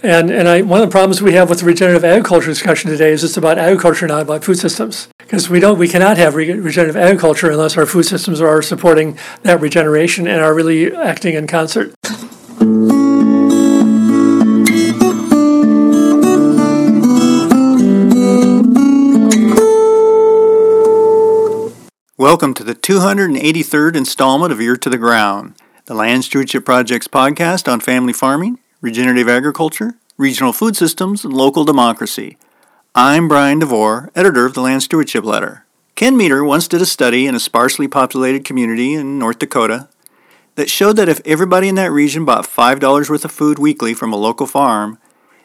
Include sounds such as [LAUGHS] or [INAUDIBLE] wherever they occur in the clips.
And, and I, one of the problems we have with the regenerative agriculture discussion today is it's about agriculture, not about food systems. Because we don't, we cannot have re- regenerative agriculture unless our food systems are supporting that regeneration and are really acting in concert. Welcome to the 283rd installment of Ear to the Ground, the Land Stewardship Project's podcast on family farming, regenerative agriculture, regional food systems, and local democracy. I'm Brian DeVore, editor of the Land Stewardship Letter. Ken Meter once did a study in a sparsely populated community in North Dakota that showed that if everybody in that region bought $5 worth of food weekly from a local farm,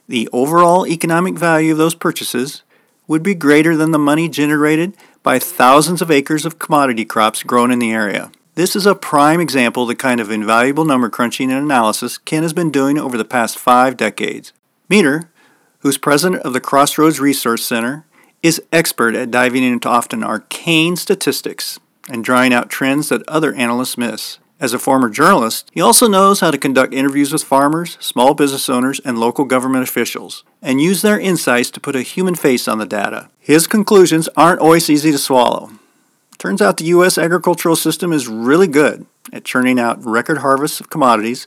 the overall economic value of those purchases would be greater than the money generated by thousands of acres of commodity crops grown in the area. This is a prime example of the kind of invaluable number crunching and analysis Ken has been doing over the past five decades. Meter, who's president of the Crossroads Resource Center, is expert at diving into often arcane statistics and drawing out trends that other analysts miss. As a former journalist, he also knows how to conduct interviews with farmers, small business owners, and local government officials, and use their insights to put a human face on the data. His conclusions aren't always easy to swallow. Turns out the U.S. agricultural system is really good at churning out record harvests of commodities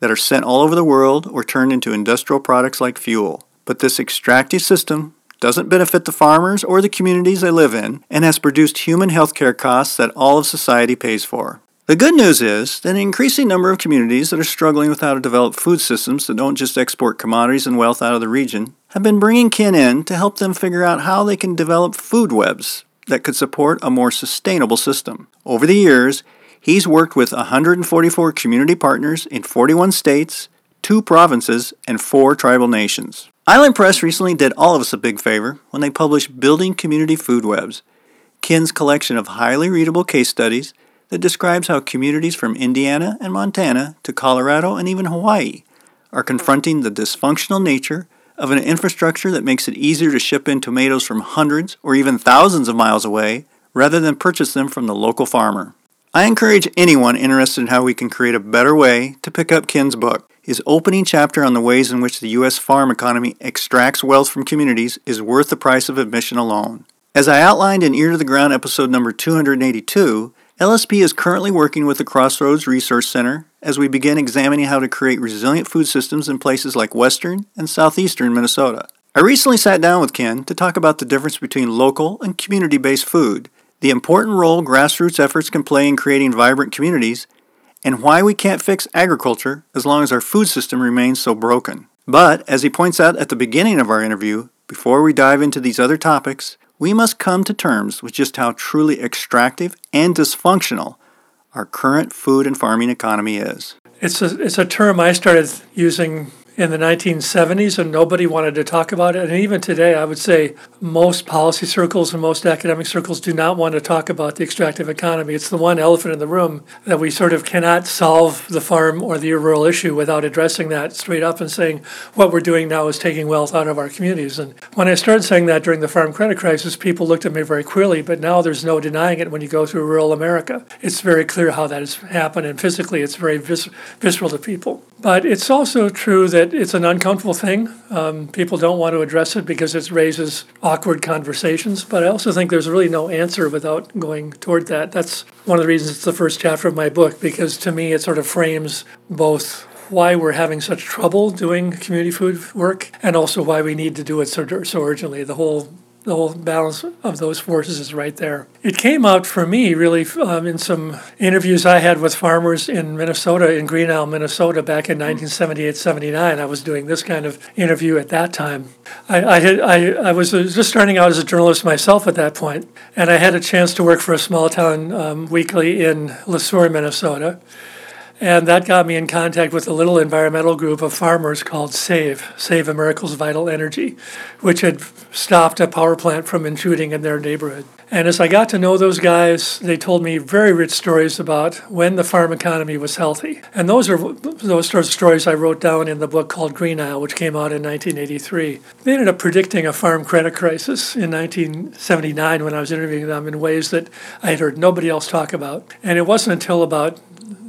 that are sent all over the world or turned into industrial products like fuel. But this extractive system doesn't benefit the farmers or the communities they live in and has produced human healthcare costs that all of society pays for. The good news is that an increasing number of communities that are struggling with how to develop food systems that don't just export commodities and wealth out of the region have been bringing Ken in to help them figure out how they can develop food webs that could support a more sustainable system. Over the years, he's worked with 144 community partners in 41 states, two provinces, and four tribal nations. Island Press recently did all of us a big favor when they published Building Community Food Webs, Ken's collection of highly readable case studies that describes how communities from Indiana and Montana to Colorado and even Hawaii are confronting the dysfunctional nature of an infrastructure that makes it easier to ship in tomatoes from hundreds or even thousands of miles away rather than purchase them from the local farmer. I encourage anyone interested in how we can create a better way to pick up Ken's book. His opening chapter on the ways in which the U.S. farm economy extracts wealth from communities is worth the price of admission alone. As I outlined in Ear to the Ground episode number 282, LSP is currently working with the Crossroads Resource Center as we begin examining how to create resilient food systems in places like western and southeastern Minnesota. I recently sat down with Ken to talk about the difference between local and community based food, the important role grassroots efforts can play in creating vibrant communities, and why we can't fix agriculture as long as our food system remains so broken. But, as he points out at the beginning of our interview, before we dive into these other topics, we must come to terms with just how truly extractive and dysfunctional our current food and farming economy is. It's a, it's a term I started using in the 1970s, and nobody wanted to talk about it. And even today, I would say most policy circles and most academic circles do not want to talk about the extractive economy. It's the one elephant in the room that we sort of cannot solve the farm or the rural issue without addressing that straight up and saying what we're doing now is taking wealth out of our communities. And when I started saying that during the farm credit crisis, people looked at me very queerly, but now there's no denying it when you go through rural America. It's very clear how that has happened, and physically, it's very vis- visceral to people. But it's also true that it's an uncomfortable thing. Um, people don't want to address it because it raises awkward conversations. But I also think there's really no answer without going toward that. That's one of the reasons it's the first chapter of my book, because to me it sort of frames both why we're having such trouble doing community food work and also why we need to do it so, so urgently. The whole the whole balance of those forces is right there. It came out for me really um, in some interviews I had with farmers in Minnesota, in Green Isle, Minnesota, back in 1978 79. I was doing this kind of interview at that time. I, I, had, I, I was just starting out as a journalist myself at that point, and I had a chance to work for a small town um, weekly in Le Sueur, Minnesota. And that got me in contact with a little environmental group of farmers called SAVE, Save America's Vital Energy, which had stopped a power plant from intruding in their neighborhood. And as I got to know those guys, they told me very rich stories about when the farm economy was healthy. And those are those sorts of stories I wrote down in the book called Green Isle, which came out in 1983. They ended up predicting a farm credit crisis in 1979 when I was interviewing them in ways that I had heard nobody else talk about. And it wasn't until about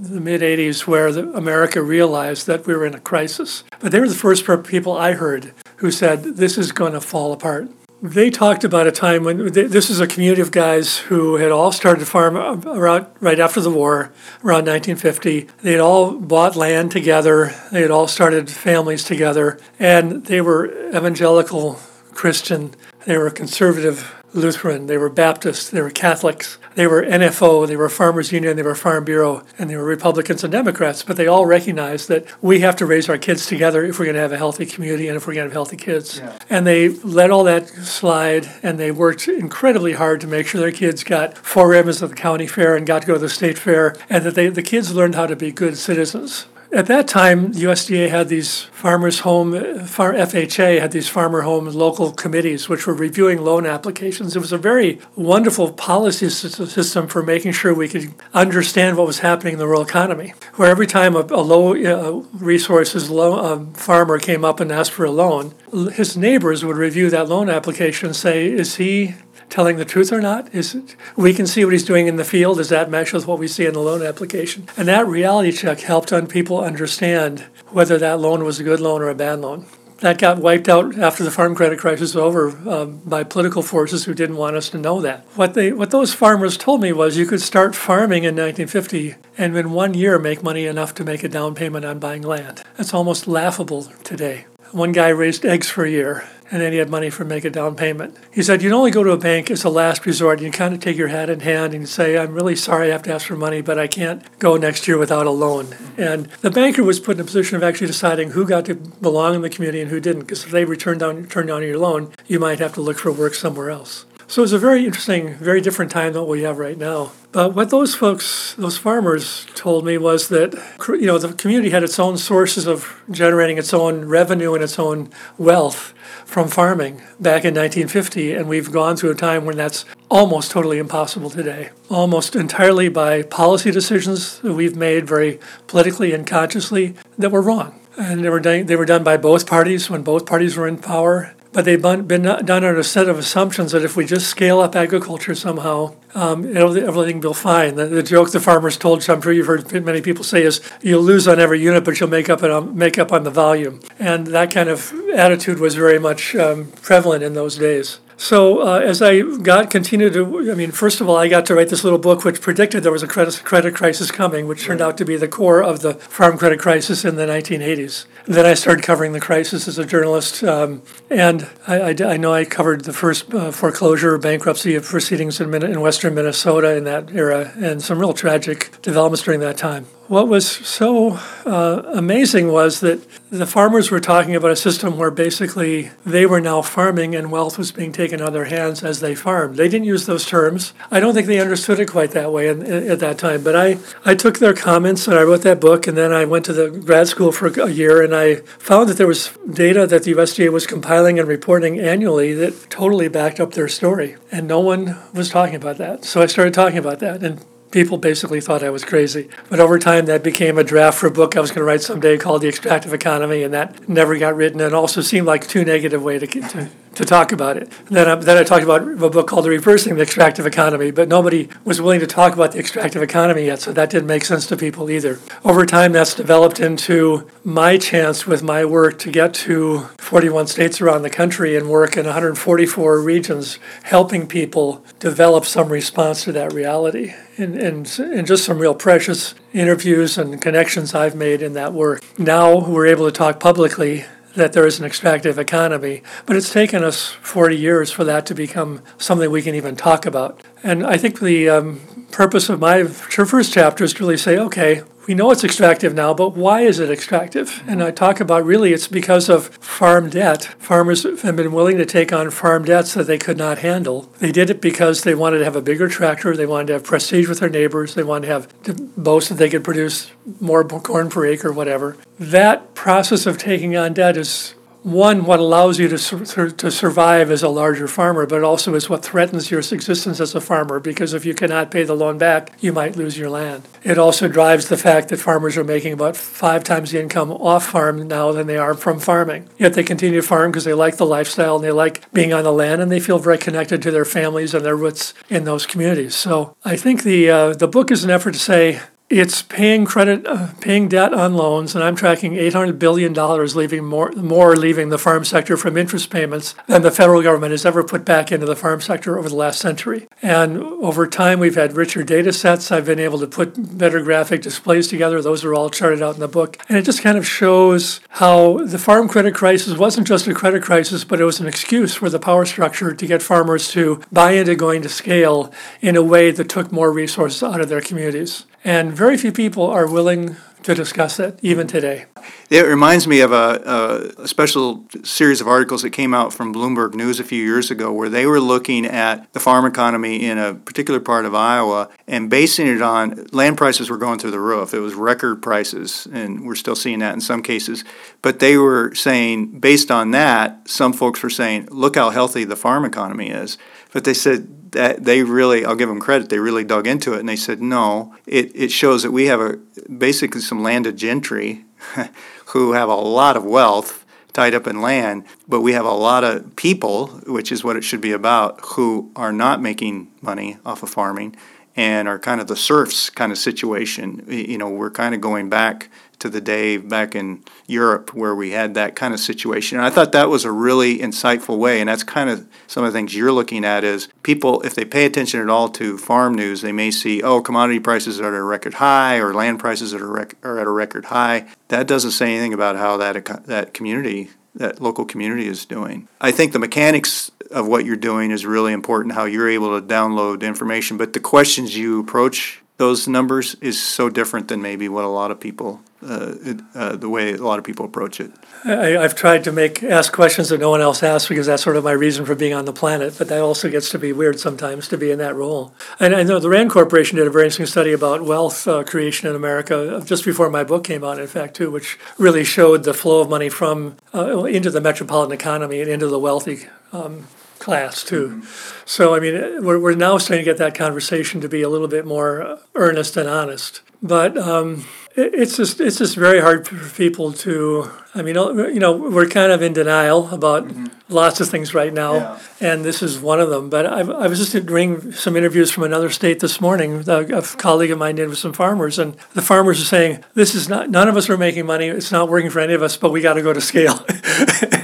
the mid 80s where America realized that we were in a crisis. But they were the first people I heard who said, This is going to fall apart. They talked about a time when they, this is a community of guys who had all started to farm uh, around right after the war, around 1950. They had all bought land together. They had all started families together, and they were evangelical Christian. They were conservative Lutheran, they were Baptists, they were Catholics, they were NFO, they were Farmers Union, they were Farm Bureau, and they were Republicans and Democrats. But they all recognized that we have to raise our kids together if we're going to have a healthy community and if we're going to have healthy kids. Yeah. And they let all that slide and they worked incredibly hard to make sure their kids got four ribbons at the county fair and got to go to the state fair and that they, the kids learned how to be good citizens. At that time, USDA had these farmers' home, FHA had these farmer home local committees which were reviewing loan applications. It was a very wonderful policy system for making sure we could understand what was happening in the rural economy. Where every time a, a low uh, resources low, farmer came up and asked for a loan, his neighbors would review that loan application and say, "Is he telling the truth or not? Is it, we can see what he's doing in the field. Does that match with what we see in the loan application? And that reality check helped on people understand whether that loan was a good loan or a bad loan. That got wiped out after the farm credit crisis was over um, by political forces who didn't want us to know that. What they, what those farmers told me was you could start farming in 1950 and in one year make money enough to make a down payment on buying land. That's almost laughable today. One guy raised eggs for a year and then he had money for make a down payment. He said, You only go to a bank as a last resort. You kind of take your hat in hand and say, I'm really sorry I have to ask for money, but I can't go next year without a loan. And the banker was put in a position of actually deciding who got to belong in the community and who didn't, because if they returned down, turned down your loan, you might have to look for work somewhere else. So it's a very interesting, very different time than what we have right now. But what those folks, those farmers, told me was that you know the community had its own sources of generating its own revenue and its own wealth from farming back in 1950, and we've gone through a time when that's almost totally impossible today. Almost entirely by policy decisions that we've made very politically and consciously that were wrong. And they were, done, they were done by both parties when both parties were in power but they've been done on a set of assumptions that if we just scale up agriculture somehow, um, everything will be fine. The, the, joke the farmers told, I'm sure you've heard many people say, is you'll lose on every unit, but you'll make up on make up on the volume. And that kind of attitude was very much um, prevalent in those days. So uh, as I got continued to, I mean, first of all, I got to write this little book which predicted there was a credit, credit crisis coming, which turned out to be the core of the farm credit crisis in the 1980s. And then I started covering the crisis as a journalist, um, and I, I, I, know I covered the first uh, foreclosure bankruptcy proceedings in, in western Minnesota in that era, and some real tragic developments during that time what was so uh, amazing was that the farmers were talking about a system where basically they were now farming and wealth was being taken out of their hands as they farmed. They didn't use those terms. I don't think they understood it quite that way in, in, at that time. But I, I took their comments and I wrote that book, and then I went to the grad school for a year, and I found that there was data that the USDA was compiling and reporting annually that totally backed up their story, and no one was talking about that. So I started talking about that, and people basically thought I was crazy. But over time, that became a draft for a book I was going to write someday called The Extractive Economy, and that never got written. And also seemed like too negative way to, to to talk about it. Then, then I talked about a book called The Reversing the Extractive Economy, but nobody was willing to talk about the extractive economy yet, so that didn't make sense to people either. Over time, that's developed into my chance with my work to get to 41 states around the country and work in 144 regions, helping people develop some response to that reality. And, and, and just some real precious interviews and connections I've made in that work. Now we're able to talk publicly that there is an extractive economy, but it's taken us 40 years for that to become something we can even talk about. And I think the um, purpose of my first chapter is to really say, okay, we know it's extractive now, but why is it extractive? Mm-hmm. And I talk about really it's because of farm debt. Farmers have been willing to take on farm debts that they could not handle. They did it because they wanted to have a bigger tractor, they wanted to have prestige with their neighbors, they wanted to have to boast that they could produce more corn per acre, whatever. That process of taking on debt is one, what allows you to, to survive as a larger farmer, but also is what threatens your existence as a farmer because if you cannot pay the loan back, you might lose your land. It also drives the fact that farmers are making about five times the income off farm now than they are from farming. Yet they continue to farm because they like the lifestyle and they like being on the land and they feel very connected to their families and their roots in those communities. So I think the, uh, the book is an effort to say, it's paying credit, uh, paying debt on loans, and I'm tracking 800 billion dollars leaving more, more leaving the farm sector from interest payments than the federal government has ever put back into the farm sector over the last century. And over time, we've had richer data sets. I've been able to put better graphic displays together. Those are all charted out in the book, and it just kind of shows how the farm credit crisis wasn't just a credit crisis, but it was an excuse for the power structure to get farmers to buy into going to scale in a way that took more resources out of their communities. And very few people are willing to discuss it, even today. It reminds me of a, a, special series of articles that came out from Bloomberg News a few years ago where they were looking at the farm economy in a particular part of Iowa and basing it on land prices were going through the roof. It was record prices, and we're still seeing that in some cases. But they were saying, based on that, some folks were saying, look how healthy the farm economy is. But they said, that they really I'll give them credit they really dug into it and they said no it, it shows that we have a basically some landed gentry [LAUGHS] who have a lot of wealth tied up in land but we have a lot of people which is what it should be about who are not making money off of farming and are kind of the serfs kind of situation. You know we're kind of going back to the day back in Europe where we had that kind of situation. And I thought that was a really insightful way. And that's kind of some of the things you're looking at is people, if they pay attention at all to farm news, they may see, oh, commodity prices are at a record high or land prices are, rec- are at a record high. That doesn't say anything about how that, that community, that local community is doing. I think the mechanics of what you're doing is really important, how you're able to download information. But the questions you approach those numbers is so different than maybe what a lot of people uh, uh, the way a lot of people approach it. I, have tried to make ask questions that no one else asks because that's sort of my reason for being on the planet. But that also gets to be weird sometimes to be in that role. And I know the Rand Corporation did a very interesting study about wealth uh, creation in America uh, just before my book came out, in fact, too, which really showed the flow of money from uh, into the metropolitan economy and into the wealthy. Um, class too. Mm-hmm. So I mean, we're, we're now starting to get that conversation to be a little bit more earnest and honest. But um, it's just it's just very hard for people to. I mean, you know, we're kind of in denial about mm-hmm. lots of things right now, yeah. and this is one of them. But I, I was just doing some interviews from another state this morning. A, a colleague of mine did with some farmers, and the farmers are saying, "This is not. None of us are making money. It's not working for any of us, but we got to go to scale." [LAUGHS]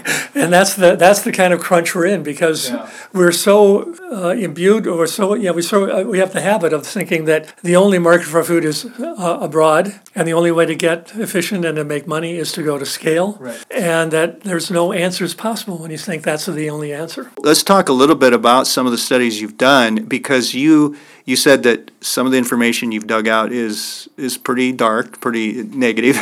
and that's the that's the kind of crunch we're in because yeah. we're so uh, imbued or so yeah we so uh, we have the habit of thinking that the only market for food is uh, abroad and the only way to get efficient and to make money is to go to scale right. and that there's no answers possible when you think that's the only answer. Let's talk a little bit about some of the studies you've done because you you said that some of the information you've dug out is is pretty dark, pretty negative,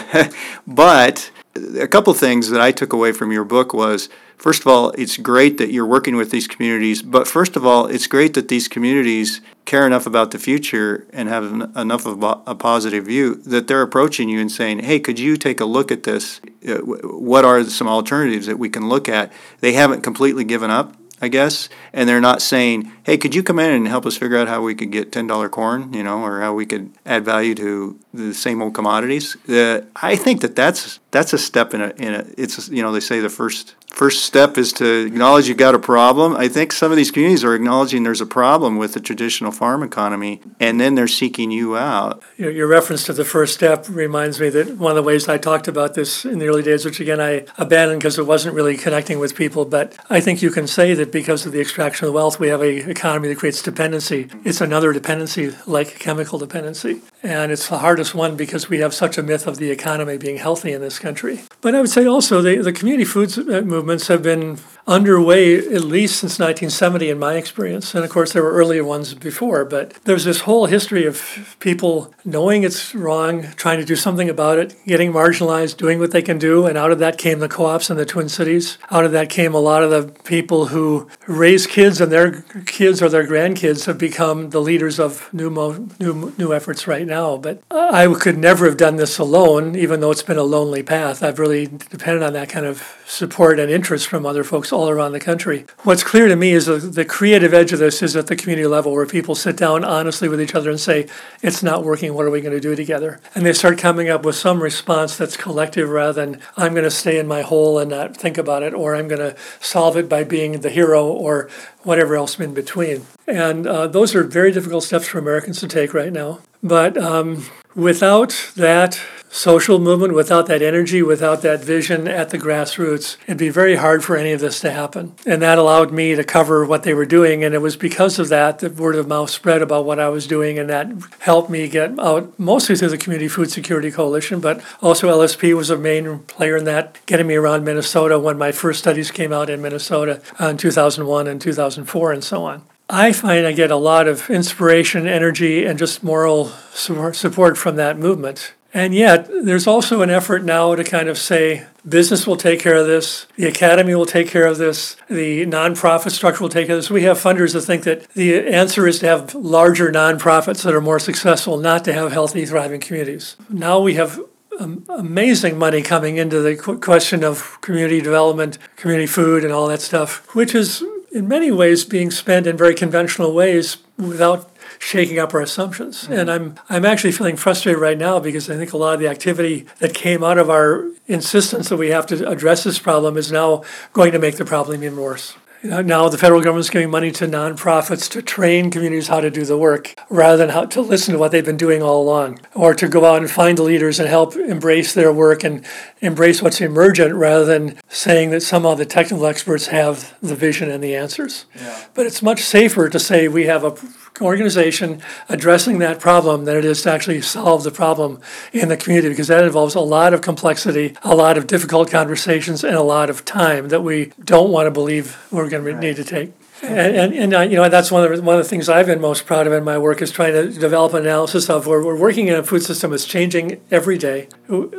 [LAUGHS] but a couple things that I took away from your book was first of all, it's great that you're working with these communities, but first of all, it's great that these communities care enough about the future and have enough of a positive view that they're approaching you and saying, "Hey, could you take a look at this? Uh, what are some alternatives that we can look at?" They haven't completely given up I guess, and they're not saying, "Hey, could you come in and help us figure out how we could get ten dollar corn, you know, or how we could add value to the same old commodities?" Uh, I think that that's that's a step in a in a. It's you know they say the first first step is to acknowledge you've got a problem. I think some of these communities are acknowledging there's a problem with the traditional farm economy, and then they're seeking you out. Your reference to the first step reminds me that one of the ways I talked about this in the early days, which again I abandoned because it wasn't really connecting with people, but I think you can say that because of the extraction of wealth, we have an economy that creates dependency. It's another dependency like chemical dependency. And it's the hardest one because we have such a myth of the economy being healthy in this country. But I would say also the, the community foods uh, movements have been underway at least since 1970 in my experience. And of course, there were earlier ones before, but there's this whole history of people knowing it's wrong, trying to do something about it, getting marginalized, doing what they can do. And out of that came the co ops in the Twin Cities. Out of that came a lot of the people who raise kids and their kids or their grandkids have become the leaders of new, mo- new, new efforts right now. But I could never have done this alone, even though it's been a lonely path. I've really depended on that kind of support and interest from other folks all around the country. What's clear to me is the, the creative edge of this is at the community level where people sit down honestly with each other and say, it's not working, what are we going to do together? And they start coming up with some response that's collective rather than I'm going to stay in my hole and not think about it, or I'm going to solve it by being the hero or whatever else in between. And uh, those are very difficult steps for Americans to take right now. But um, without that social movement, without that energy, without that vision at the grassroots, it'd be very hard for any of this to happen. And that allowed me to cover what they were doing. And it was because of that that word of mouth spread about what I was doing. And that helped me get out mostly through the Community Food Security Coalition, but also LSP was a main player in that, getting me around Minnesota when my first studies came out in Minnesota in 2001 and 2004 and so on. I find I get a lot of inspiration, energy, and just moral support from that movement. And yet, there's also an effort now to kind of say business will take care of this, the academy will take care of this, the nonprofit structure will take care of this. We have funders that think that the answer is to have larger nonprofits that are more successful, not to have healthy, thriving communities. Now we have um, amazing money coming into the question of community development, community food, and all that stuff, which is in many ways being spent in very conventional ways without shaking up our assumptions. Mm-hmm. And I'm I'm actually feeling frustrated right now because I think a lot of the activity that came out of our insistence that we have to address this problem is now going to make the problem even worse. Now the federal government is giving money to nonprofits to train communities how to do the work rather than how to listen to what they've been doing all along or to go out and find the leaders and help embrace their work and embrace what's emergent rather than saying that somehow the technical experts have the vision and the answers. Yeah. But it's much safer to say we have a organization addressing that problem than it is to actually solve the problem in the community because that involves a lot of complexity, a lot of difficult conversations, and a lot of time that we don't want to believe we're going to need to take. And, and, and uh, you know that's one of the, one of the things I've been most proud of in my work is trying to develop an analysis of where we're working in a food system that's changing every day.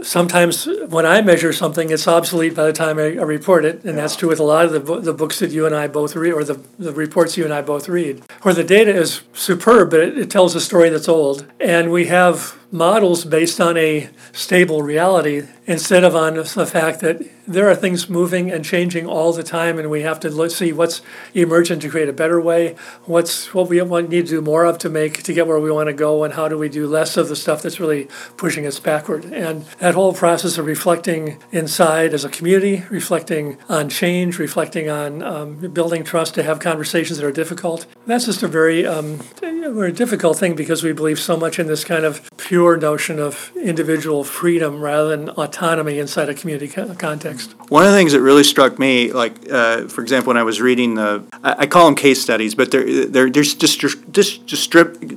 Sometimes when I measure something, it's obsolete by the time I, I report it, and yeah. that's true with a lot of the, the books that you and I both read, or the, the reports you and I both read, where the data is superb, but it, it tells a story that's old, and we have models based on a stable reality instead of on the fact that there are things moving and changing all the time and we have to look, see what's emergent to create a better way what's what we want, need to do more of to make to get where we want to go and how do we do less of the stuff that's really pushing us backward. And that whole process of reflecting inside as a community reflecting on change reflecting on um, building trust to have conversations that are difficult that's just a very um, very difficult thing because we believe so much in this kind of pure notion of individual freedom rather than autonomy inside a community context. One of the things that really struck me, like uh, for example, when I was reading the, I, I call them case studies, but they're, they're there's just,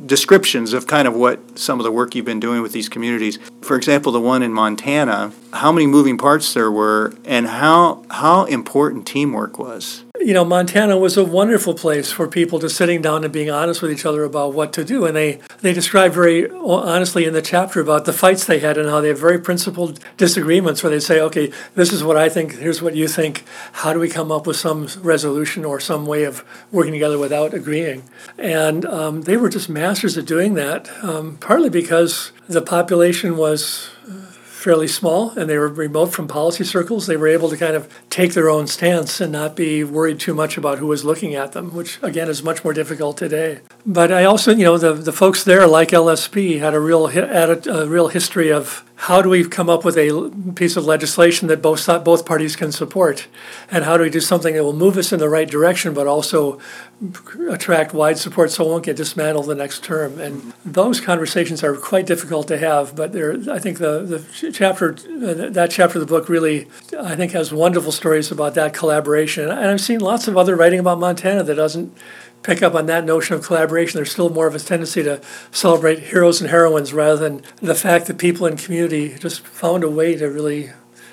descriptions of kind of what some of the work you've been doing with these communities. For example, the one in Montana, how many moving parts there were, and how how important teamwork was you know, Montana was a wonderful place for people to sitting down and being honest with each other about what to do. And they, they describe very honestly in the chapter about the fights they had and how they have very principled disagreements where they say, okay, this is what I think, here's what you think. How do we come up with some resolution or some way of working together without agreeing? And um, they were just masters at doing that, um, partly because the population was fairly small and they were remote from policy circles, they were able to kind of take their own stance and not be worried too much about who was looking at them, which again is much more difficult today. But I also, you know, the, the folks there, like LSP, had a real had a, a real history of how do we come up with a piece of legislation that both both parties can support, and how do we do something that will move us in the right direction, but also attract wide support so it won't get dismantled the next term? And those conversations are quite difficult to have. But there, I think the the chapter uh, that chapter of the book really, I think, has wonderful stories about that collaboration. And I've seen lots of other writing about Montana that doesn't pick up on that notion of collaboration. There's still more of a tendency to celebrate heroes and heroines rather than the fact that people in community just found a way to really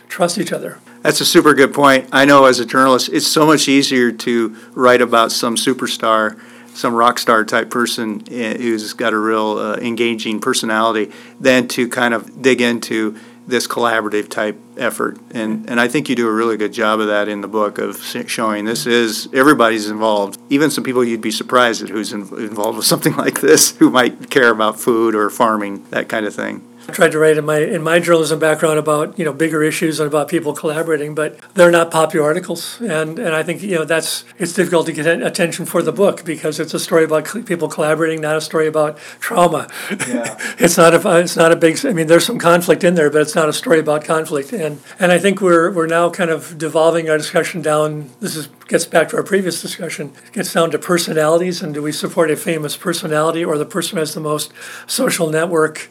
trust each other. That's a super good point. I know as a journalist, it's so much easier to write about some superstar, some rock star type person eh, who's got a real uh, engaging personality than to kind of dig into this collaborative type effort. And, and I think you do a really good job of that in the book of showing this is everybody's involved. Even some people you'd be surprised at who's in, involved with something [LAUGHS] like this who might care about food or farming, that kind of thing. Tried to write in my in my journalism background about you know bigger issues and about people collaborating, but they're not popular articles, and and I think you know that's it's difficult to get attention for the book because it's a story about people collaborating, not a story about trauma. Yeah. [LAUGHS] it's not a it's not a big. I mean, there's some conflict in there, but it's not a story about conflict, and and I think we're we're now kind of devolving our discussion down. This is gets back to our previous discussion. It gets down to personalities, and do we support a famous personality or the person who has the most social network?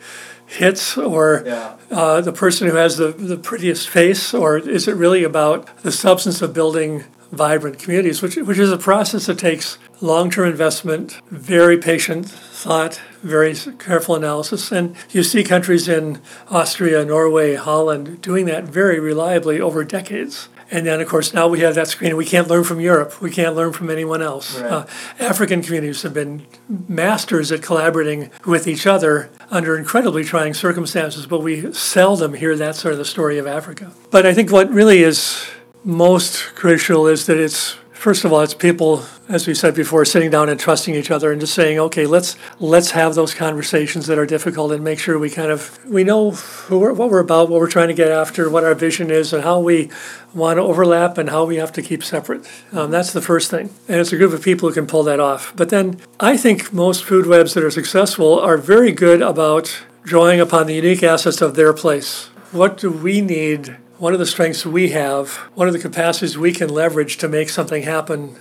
Hits or yeah. uh, the person who has the, the prettiest face or is it really about the substance of building vibrant communities which, which is a process that takes long-term investment very patient thought very careful analysis and you see countries in austria norway holland doing that very reliably over decades and then, of course, now we have that screen. We can't learn from Europe. We can't learn from anyone else. Right. Uh, African communities have been masters at collaborating with each other under incredibly trying circumstances, but we seldom hear that sort of the story of Africa. But I think what really is most crucial is that it's First of all, it's people, as we said before, sitting down and trusting each other and just saying, okay, let's let's have those conversations that are difficult and make sure we kind of we know who we're, what we're about, what we're trying to get after, what our vision is, and how we want to overlap and how we have to keep separate. Um, that's the first thing, and it's a group of people who can pull that off. But then I think most food webs that are successful are very good about drawing upon the unique assets of their place. What do we need what of the strengths we have? one of the capacities we can leverage to make something happen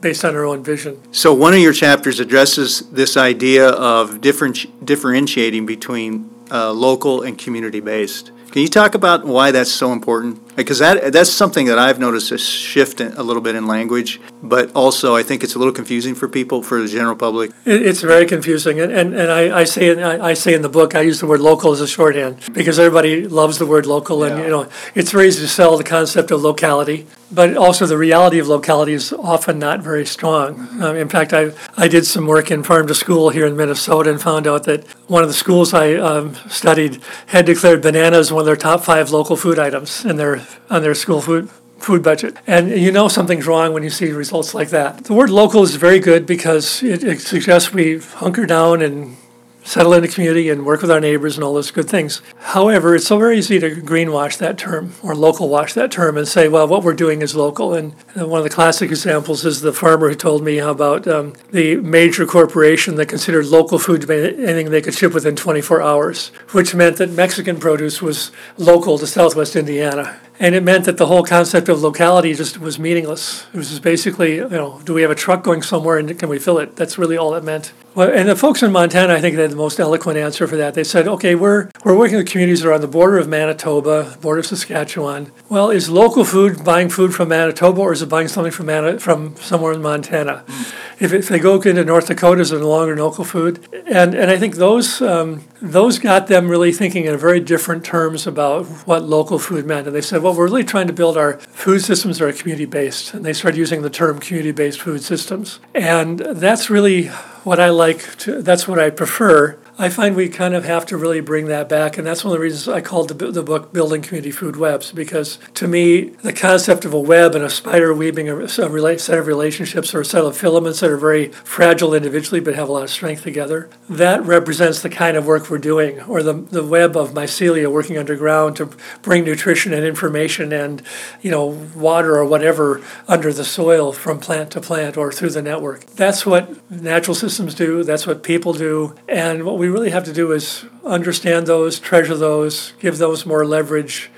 based on our own vision? So, one of your chapters addresses this idea of different, differentiating between uh, local and community based. Can you talk about why that's so important? Because that that's something that I've noticed a shift in, a little bit in language, but also I think it's a little confusing for people, for the general public. It, it's very confusing, and, and, and I, I say in, I, say in the book I use the word local as a shorthand because everybody loves the word local, and yeah. you know it's very easy to sell the concept of locality, but also the reality of locality is often not very strong. Um, in fact, I I did some work in farm to school here in Minnesota and found out that one of the schools I um, studied had declared bananas one of their top five local food items in their on their school food food budget. And you know something's wrong when you see results like that. The word local is very good because it, it suggests we hunker down and settle in the community and work with our neighbors and all those good things. However, it's so very easy to greenwash that term or local wash that term and say, well, what we're doing is local. And one of the classic examples is the farmer who told me about um, the major corporation that considered local food to be anything they could ship within 24 hours, which meant that Mexican produce was local to southwest Indiana. And it meant that the whole concept of locality just was meaningless. It was just basically, you know, do we have a truck going somewhere and can we fill it? That's really all it meant. Well, and the folks in Montana, I think, had the most eloquent answer for that. They said, okay, we're, we're working with communities that are on the border of Manitoba, border of Saskatchewan. Well, is local food buying food from Manitoba or is it buying something from, Mani- from somewhere in Montana? Mm. If, if they go into North Dakota, is it no longer local food? And, and I think those, um, those got them really thinking in very different terms about what local food meant. And they said, well, we're really trying to build our food systems that are community based. And they started using the term community based food systems. And that's really what I like to, that's what I prefer I find we kind of have to really bring that back, and that's one of the reasons I called the, the book Building Community Food Webs, because to me, the concept of a web and a spider weaving a, a set of relationships or a set of filaments that are very fragile individually but have a lot of strength together, that represents the kind of work we're doing, or the, the web of mycelia working underground to bring nutrition and information and, you know, water or whatever under the soil from plant to plant or through the network. That's what natural systems do, that's what people do, and what we we really have to do is understand those, treasure those, give those more leverage,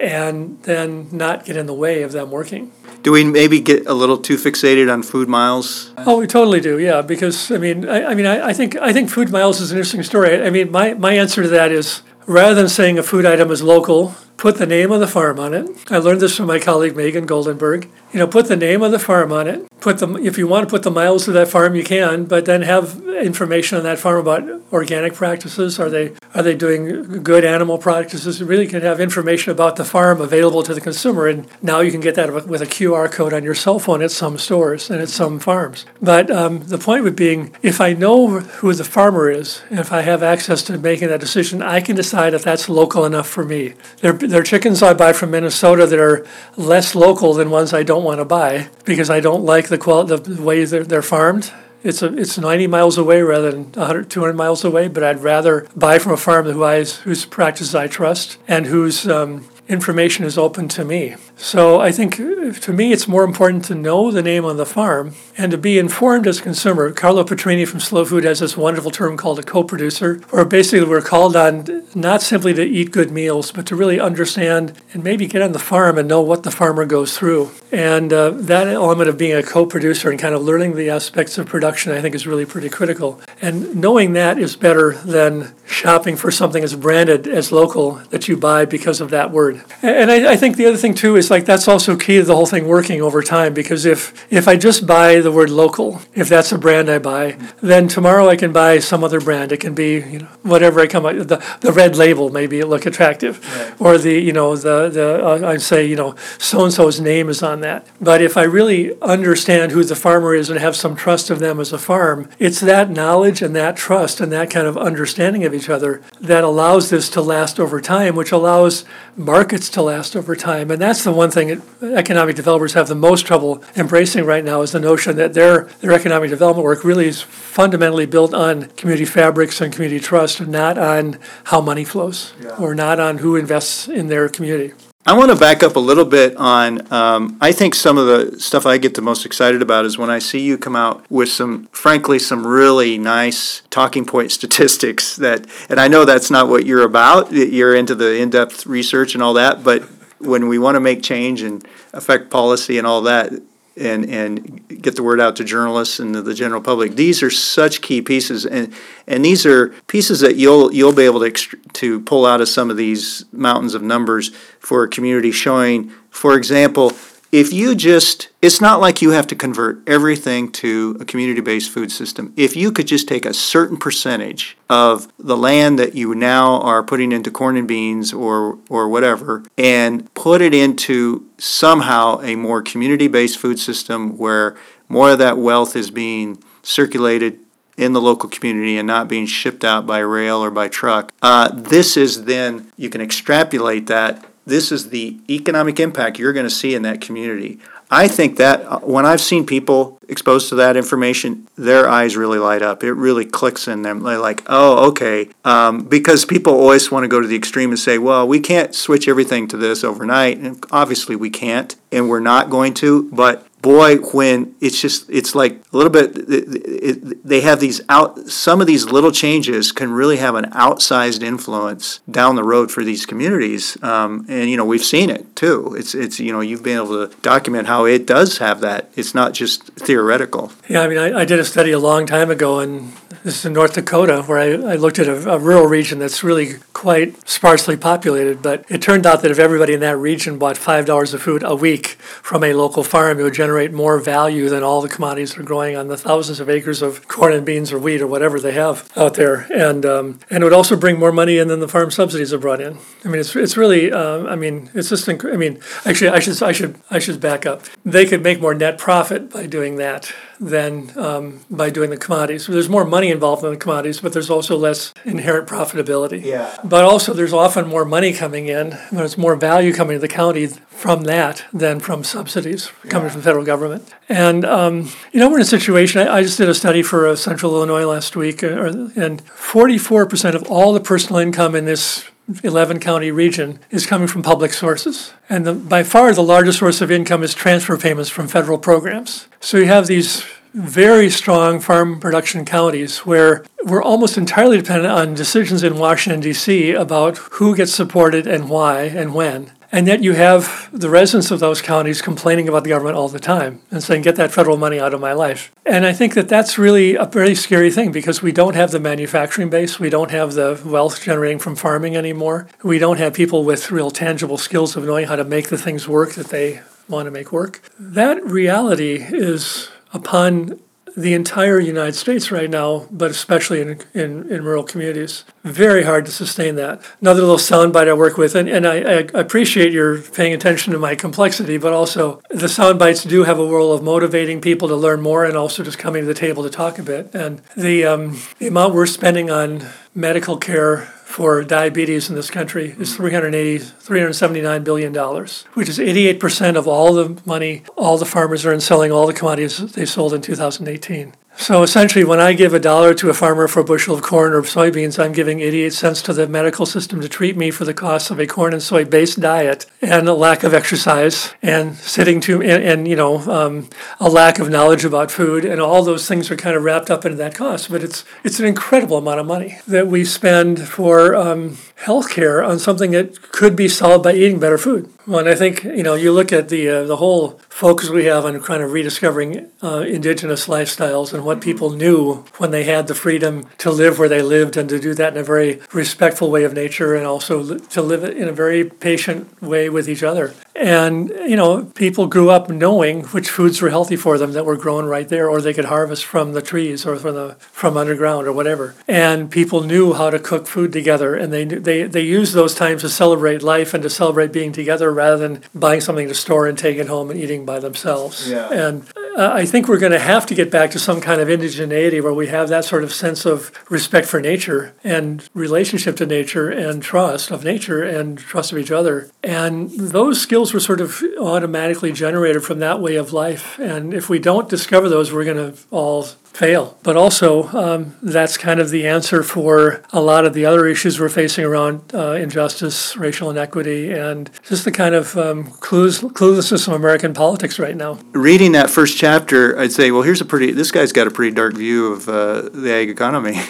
and then not get in the way of them working. Do we maybe get a little too fixated on food miles? Oh, we totally do. Yeah, because I mean, I, I mean, I, I, think I think food miles is an interesting story. I mean, my my answer to that is rather than saying a food item is local, put the name of the farm on it. I learned this from my colleague Megan Goldenberg. You know, put the name of the farm on it. Put the if you want to put the miles of that farm, you can, but then have information on that farm about organic practices. Are they are they doing good animal practices? You really can have information about the farm available to the consumer, and now you can get that with a QR code on your cell phone at some stores and at some farms. But um, the point would being, if I know who the farmer is, and if I have access to making that decision, I can decide if that's local enough for me. There there are chickens I buy from Minnesota that are less local than ones I don't want to buy because I don't like the quality, the way they're, they're farmed it's a, it's 90 miles away rather than 100, 200 miles away, but I'd rather buy from a farm who I, whose practices I trust and whose um, information is open to me. So I think to me it's more important to know the name on the farm and to be informed as a consumer. Carlo Petrini from Slow Food has this wonderful term called a co-producer, where basically we're called on not simply to eat good meals, but to really understand and maybe get on the farm and know what the farmer goes through. And uh, that element of being a co-producer and kind of learning the aspects of production, I think, is really pretty critical. And knowing that is better than shopping for something as branded as local that you buy because of that word. And I, I think the other thing too is like that's also key to the whole thing working over time because if if I just buy the word local, if that's a brand I buy, then tomorrow I can buy some other brand. It can be you know whatever I come up the the red label maybe it look attractive, right. or the you know the the uh, I say you know so and so's name is on that. But if I really understand who the farmer is and have some trust of them as a farm, it's that knowledge and that trust and that kind of understanding of each other that allows this to last over time, which allows markets to last over time. And that's the one thing economic developers have the most trouble embracing right now is the notion that their, their economic development work really is fundamentally built on community fabrics and community trust, and not on how money flows yeah. or not on who invests in their community. I want to back up a little bit on. Um, I think some of the stuff I get the most excited about is when I see you come out with some, frankly, some really nice talking point [LAUGHS] statistics. That, and I know that's not what you're about. You're into the in-depth research and all that, but when we want to make change and affect policy and all that, and and get the word out to journalists and the general public. These are such key pieces, and and these are pieces that you'll you'll be able to to pull out of some of these mountains of numbers for a community showing, for example, if you just, it's not like you have to convert everything to a community based food system. If you could just take a certain percentage of the land that you now are putting into corn and beans or, or whatever and put it into somehow a more community based food system where more of that wealth is being circulated in the local community and not being shipped out by rail or by truck. Uh, this is then, you can extrapolate that this is the economic impact you're going to see in that community. I think that uh, when I've seen people exposed to that information, their eyes really light up. It really clicks in them. They're like, oh, okay. Um, because people always want to go to the extreme and say, well, we can't switch everything to this overnight. And obviously, we can't, and we're not going to. But boy, when it's just, it's like a little bit, it, it, they have these out, some of these little changes can really have an outsized influence down the road for these communities. Um, and, you know, we've seen it too. It's, it's, you know, you've been able to document how it does have that. It's not just theoretical. Yeah, I mean, I, I did a study a long time ago, and this is in North Dakota, where I, I looked at a, a rural region that's really quite sparsely populated. But it turned out that if everybody in that region bought $5 of food a week from a local farm, it would generate generate more value than all the commodities that are growing on the thousands of acres of corn and beans or wheat or whatever they have out there. And um, and it would also bring more money in than the farm subsidies are brought in. I mean, it's it's really, uh, I mean, it's just, inc- I mean, actually, I should I should I should back up. They could make more net profit by doing that than um, by doing the commodities. There's more money involved in the commodities, but there's also less inherent profitability. Yeah. But also, there's often more money coming in. There's more value coming to the county from that than from subsidies coming yeah. from the federal government. And um, you know, we're in a situation. I, I just did a study for uh, Central Illinois last week, uh, and 44% of all the personal income in this 11 county region is coming from public sources. And the, by far the largest source of income is transfer payments from federal programs. So you have these very strong farm production counties where we're almost entirely dependent on decisions in Washington, D.C. about who gets supported and why and when. And yet you have the residents of those counties complaining about the government all the time and saying, get that federal money out of my life. And I think that that's really a very scary thing because we don't have the manufacturing base. We don't have the wealth generating from farming anymore. We don't have people with real tangible skills of knowing how to make the things work that they want to make work. That reality is upon the entire United States right now, but especially in, in, in, rural communities. Very hard to sustain that. Another little soundbite I work with, and, and I, I appreciate your paying attention to my complexity, but also the soundbites do have a role of motivating people to learn more and also just coming to the table to talk a bit. And the, um, the amount we're spending on medical care for diabetes in this country is mm. 380 379 billion dollars which is 88% of all the money all the farmers are in selling all the commodities they sold in 2018 So essentially, when I give a dollar to a farmer for a bushel of corn or soybeans, I'm giving 88 cents to the medical system to treat me for the cost of a corn and soy based diet and a lack of exercise and sitting to, and, and you know, um, a lack of knowledge about food. And all those things are kind of wrapped up into that cost. But it's, it's an incredible amount of money that we spend for um, health care on something that could be solved by eating better food. Well, and I think you know you look at the uh, the whole focus we have on kind of rediscovering uh, indigenous lifestyles and what people knew when they had the freedom to live where they lived and to do that in a very respectful way of nature and also to live in a very patient way with each other. And you know, people grew up knowing which foods were healthy for them that were grown right there, or they could harvest from the trees or from the from underground or whatever. And people knew how to cook food together, and they they they used those times to celebrate life and to celebrate being together rather than buying something to store and take it home and eating by themselves. Yeah. And uh, I think we're going to have to get back to some kind of indigeneity where we have that sort of sense of respect for nature and relationship to nature and trust of nature and trust of each other. And those skills were sort of automatically generated from that way of life. And if we don't discover those, we're going to all fail. But also, um, that's kind of the answer for a lot of the other issues we're facing around uh, injustice, racial inequity, and just the kind of um, clueless, cluelessness of American politics right now. Reading that first chapter, I'd say, well, here's a pretty, this guy's got a pretty dark view of uh, the ag economy.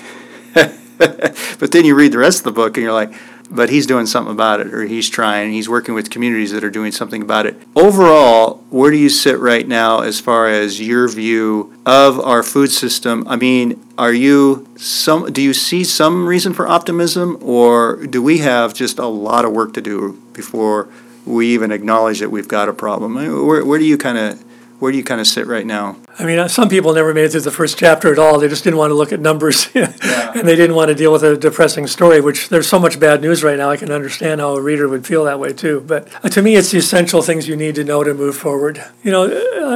[LAUGHS] but then you read the rest of the book and you're like, but he's doing something about it, or he's trying. He's working with communities that are doing something about it. Overall, where do you sit right now as far as your view of our food system? I mean, are you some? Do you see some reason for optimism, or do we have just a lot of work to do before we even acknowledge that we've got a problem? Where, where do you kind of where do you kind of sit right now? I mean, some people never made it through the first chapter at all. They just didn't want to look at numbers, [LAUGHS] yeah. and they didn't want to deal with a depressing story. Which there's so much bad news right now. I can understand how a reader would feel that way too. But uh, to me, it's the essential things you need to know to move forward. You know,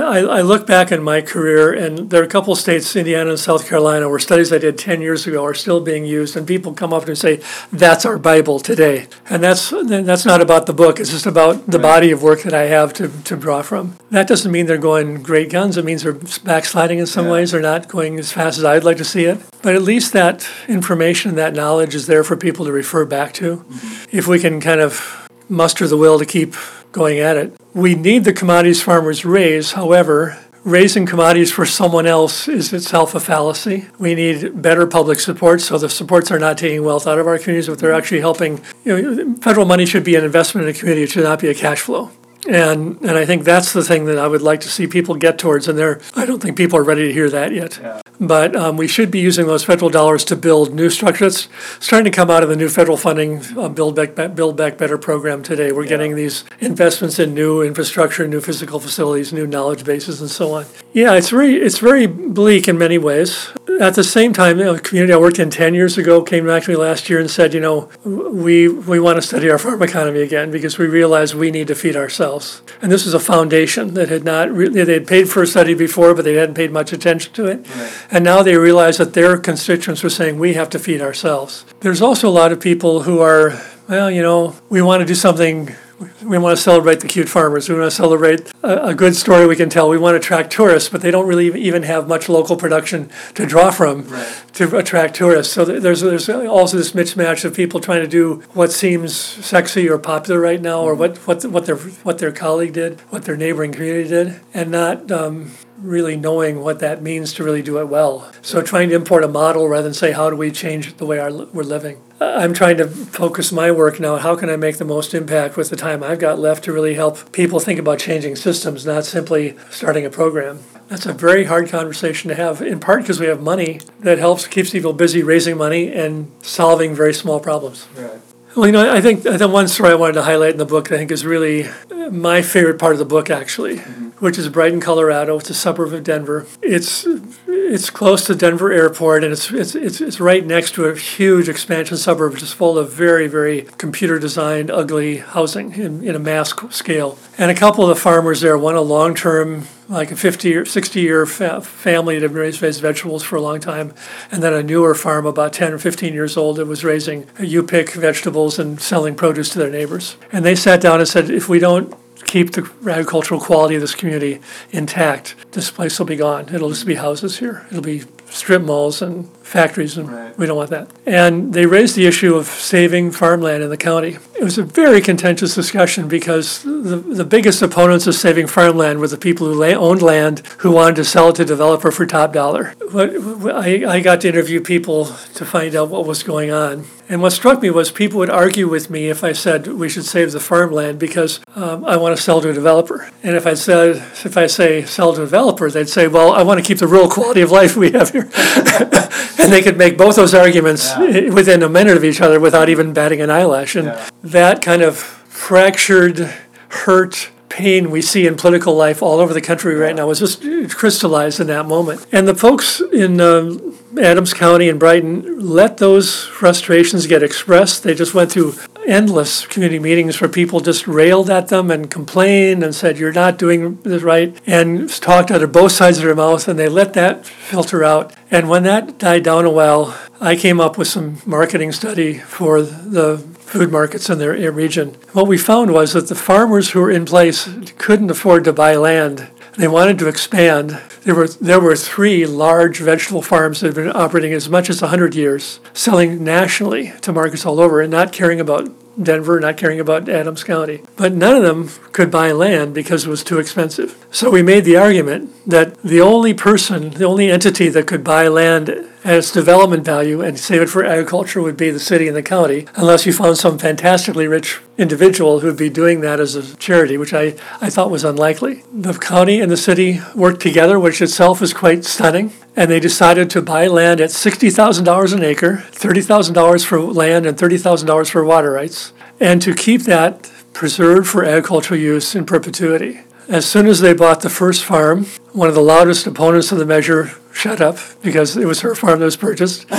I, I look back in my career, and there are a couple of states, Indiana and South Carolina, where studies I did ten years ago are still being used, and people come up and say, "That's our Bible today," and that's that's not about the book. It's just about the right. body of work that I have to to draw from. That doesn't mean they're going great guns. It means they're backsliding in some yeah. ways or not going as fast as I'd like to see it. But at least that information, that knowledge is there for people to refer back to. Mm-hmm. If we can kind of muster the will to keep going at it. We need the commodities farmers raise, however, raising commodities for someone else is itself a fallacy. We need better public support so the supports are not taking wealth out of our communities, but they're actually helping. You know, federal money should be an investment in a community, it should not be a cash flow. And and I think that's the thing that I would like to see people get towards. And there, I don't think people are ready to hear that yet. Yeah. But um, we should be using those federal dollars to build new structures. It's starting to come out of the new federal funding uh, Build Back Build Back Better program today. We're yeah. getting these investments in new infrastructure, new physical facilities, new knowledge bases, and so on. Yeah, it's very it's very bleak in many ways. At the same time, you know, a community I worked in ten years ago came back to me last year and said, you know, we we want to study our farm economy again because we realize we need to feed ourselves. And this is a foundation that had not really they had paid for a study before, but they hadn't paid much attention to it. Right. And now they realize that their constituents were saying, we have to feed ourselves. There's also a lot of people who are, well, you know, we want to do something we want to celebrate the cute farmers. We want to celebrate a, a, good story we can tell. We want to attract tourists, but they don't really even have much local production to draw from right. to attract tourists. So there's there's also this mismatch of people trying to do what seems sexy or popular right now, or what what what their what their colleague did, what their neighboring community did, and not um, really knowing what that means to really do it well. So trying to import a model rather than say how do we change the way our, we're living. I'm trying to focus my work now. How can I make the most impact with the time I've got left to really help people think about changing systems, not simply starting a program? That's a very hard conversation to have, in part because we have money that helps keeps people busy raising money and solving very small problems. Right. Well, you know, I think the one story I wanted to highlight in the book, I think, is really my favorite part of the book, actually, mm-hmm. which is Brighton, Colorado. It's a suburb of Denver. It's it's close to Denver Airport, and it's it's it's, it's right next to a huge expansion suburb, just full of very very computer designed, ugly housing in, in a mass scale. And a couple of the farmers there, one a long term like a 50 or 60 year fa- family that raised, raised vegetables for a long time, and then a newer farm about 10 or 15 years old that was raising you pick vegetables and selling produce to their neighbors. And they sat down and said, if we don't keep the agricultural quality of this community intact, this place will be gone. It'll just be houses here. It'll be strip malls and factories, and Right. we don't want that. And they raised the issue of saving farmland in the county. It was a very contentious discussion because the, the biggest opponents of saving farmland were the people who la- owned land who wanted to sell it to developer for top dollar. What, what- I, I got to interview people to find out what was going on. And what struck me was people would argue with me if I said we should save the farmland because um, I want to sell to a developer. And if I said, if I say sell to a developer, they'd say, well, I want to keep the rural quality of life we have here. [LAUGHS] and they could make both those arguments i- [LAUGHS] within a minute of each other without even batting an eyelash. And Yeah. that kind of fractured, hurt, pain we see in political life all over the country right now was just crystallized in that moment. And the folks in um, Adams County and Brighton let those frustrations get expressed. They just went through endless community meetings where people just railed at them and complained and said, You're not doing this right, and talked out of both sides of their mouth, and they let that filter out. And when that died down a while, I came up with some marketing study for the food markets in their region. What we found was that the farmers who were in place couldn't afford to buy land. They wanted to expand. There were there were three large vegetable farms that had been operating as much as 100 years, selling nationally to markets all over and not caring about Denver, not caring about Adams County. But none of them could buy land because it was too expensive. So we made the argument that the only person, the only entity that could buy land its development value and save it for agriculture would be the city and the county, unless you found some fantastically rich individual who would be doing that as a charity, which I, I thought was unlikely. The county and the city worked together, which itself is quite stunning, and they decided to buy land at $60,000 an acre, $30,000 for land and $30,000 for water rights, and to keep that preserved for agricultural use in perpetuity. As soon as they bought the first farm, one of the loudest opponents of the measure shut up because it was her farm that was purchased. [LAUGHS]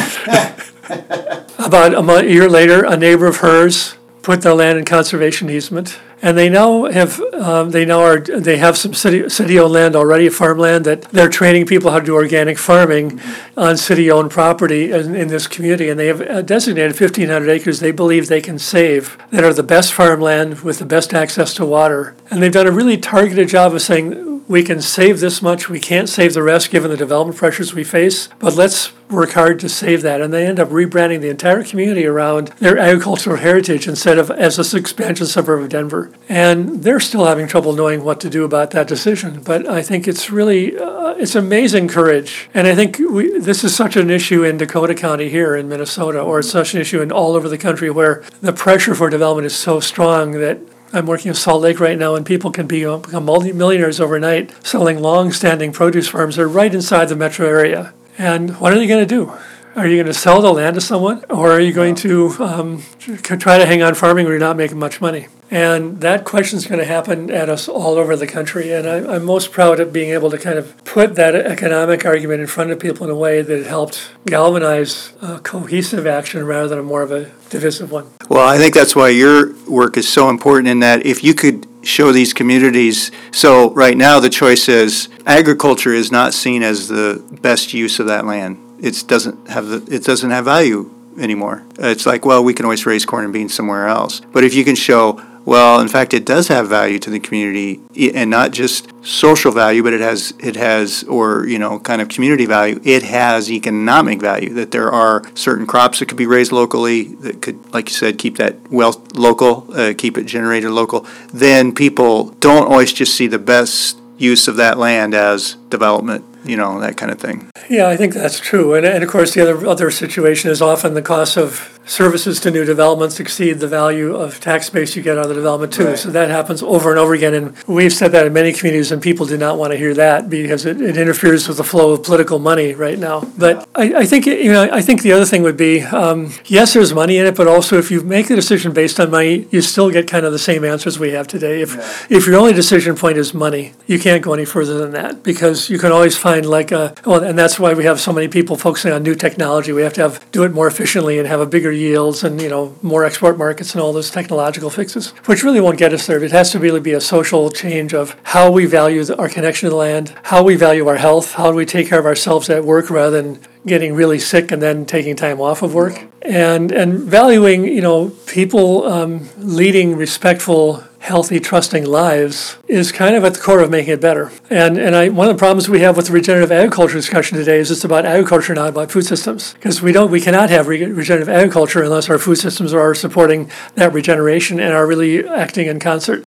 About a month, a year later, a neighbor of hers put their land in conservation easement, and they now have um, they now are they have some city city-owned land already, farmland that they're training people how to do organic farming on city-owned property in, in this community, and they have uh, designated 1,500 acres they believe they can save that are the best farmland with the best access to water, and they've done a really targeted job of saying we can save this much, we can't save the rest given the development pressures we face, but let's work hard to save that. And they end up rebranding the entire community around their agricultural heritage instead of as this expansion suburb of Denver. And they're still having trouble knowing what to do about that decision. But I think it's really, uh, it's amazing courage. And I think we, this is such an issue in Dakota County here in Minnesota, or it's such an issue in all over the country where the pressure for development is so strong that I'm working in Salt Lake right now, and people can be, become multi-millionaires overnight selling long-standing produce farms that are right inside the metro area. And what are they going to do? Are you going to sell the land to someone, or are you going to um, try to hang on farming where you're not making much money? And that question is going to happen at us all over the country. And I, I'm most proud of being able to kind of put that economic argument in front of people in a way that helped galvanize a cohesive action rather than a more of a divisive one. Well, I think that's why your work is so important in that if you could show these communities, so right now the choice is agriculture is not seen as the best use of that land. It doesn't have the, it doesn't have value anymore. It's like, well, we can always raise corn and beans somewhere else. But if you can show, well, in fact, it does have value to the community, and not just social value, but it has it has or you know kind of community value. It has economic value. That there are certain crops that could be raised locally that could, like you said, keep that wealth local, uh, keep it generated local. Then people don't always just see the best use of that land as development. You know that kind of thing. Yeah, I think that's true. And, and of course, the other, other situation is often the cost of services to new developments exceed the value of tax base you get out of the development too. Right. So that happens over and over again. And we've said that in many communities, and people do not want to hear that because it, it interferes with the flow of political money right now. But I, I think, you know, I think the other thing would be um, yes, there's money in it, but also if you make the decision based on money, you still get kind of the same answers we have today. If, if your only decision point is money, you can't go any further than that because you can always find like a, well, and that's why we have so many people focusing on new technology. We have to have do it more efficiently and have a bigger yields and you know more export markets and all those technological fixes, which really won't get us there. It has to really be a social change of how we value our connection to the land, how we value our health, how do we take care of ourselves at work rather than getting really sick and then taking time off of work, and and valuing you know people um, leading respectful healthy, trusting lives is kind of at the core of making it better. And and I, one of the problems we have with the regenerative agriculture discussion today is it's about agriculture, not about food systems, because we don't we cannot have re- regenerative agriculture unless our food systems are supporting that regeneration and are really acting in concert.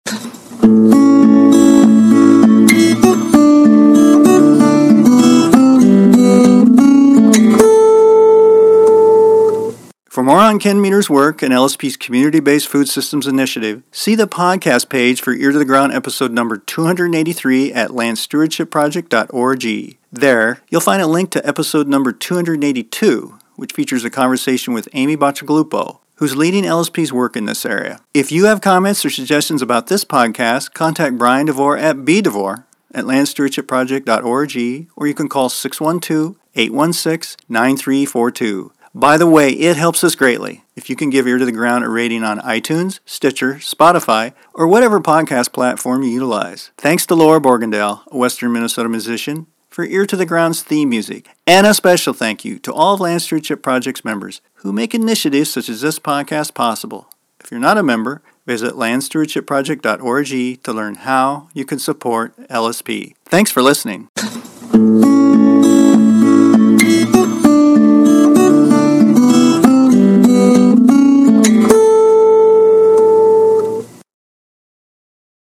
For more on Ken Meter's work and LSP's community based food systems initiative, see the podcast page for Ear to the Ground episode number 283 at landstewardshipproject.org. There, you'll find a link to episode number 282, which features a conversation with Amy Bacigalupo, who's leading LSP's work in this area. If you have comments or suggestions about this podcast, contact Brian DeVore at bdevore at landstewardshipproject.org or you can call 612 816 9342. By the way, it helps us greatly if you can give Ear to the Ground a rating on iTunes, Stitcher, Spotify, or whatever podcast platform you utilize. Thanks to Laura Borgendale, a Western Minnesota musician, for Ear to the Ground's theme music. And a special thank you to all of Land Stewardship Project's members who make initiatives such as this podcast possible. If you're not a member, visit landstewardshipproject.org to learn how you can support LSP. Thanks for listening.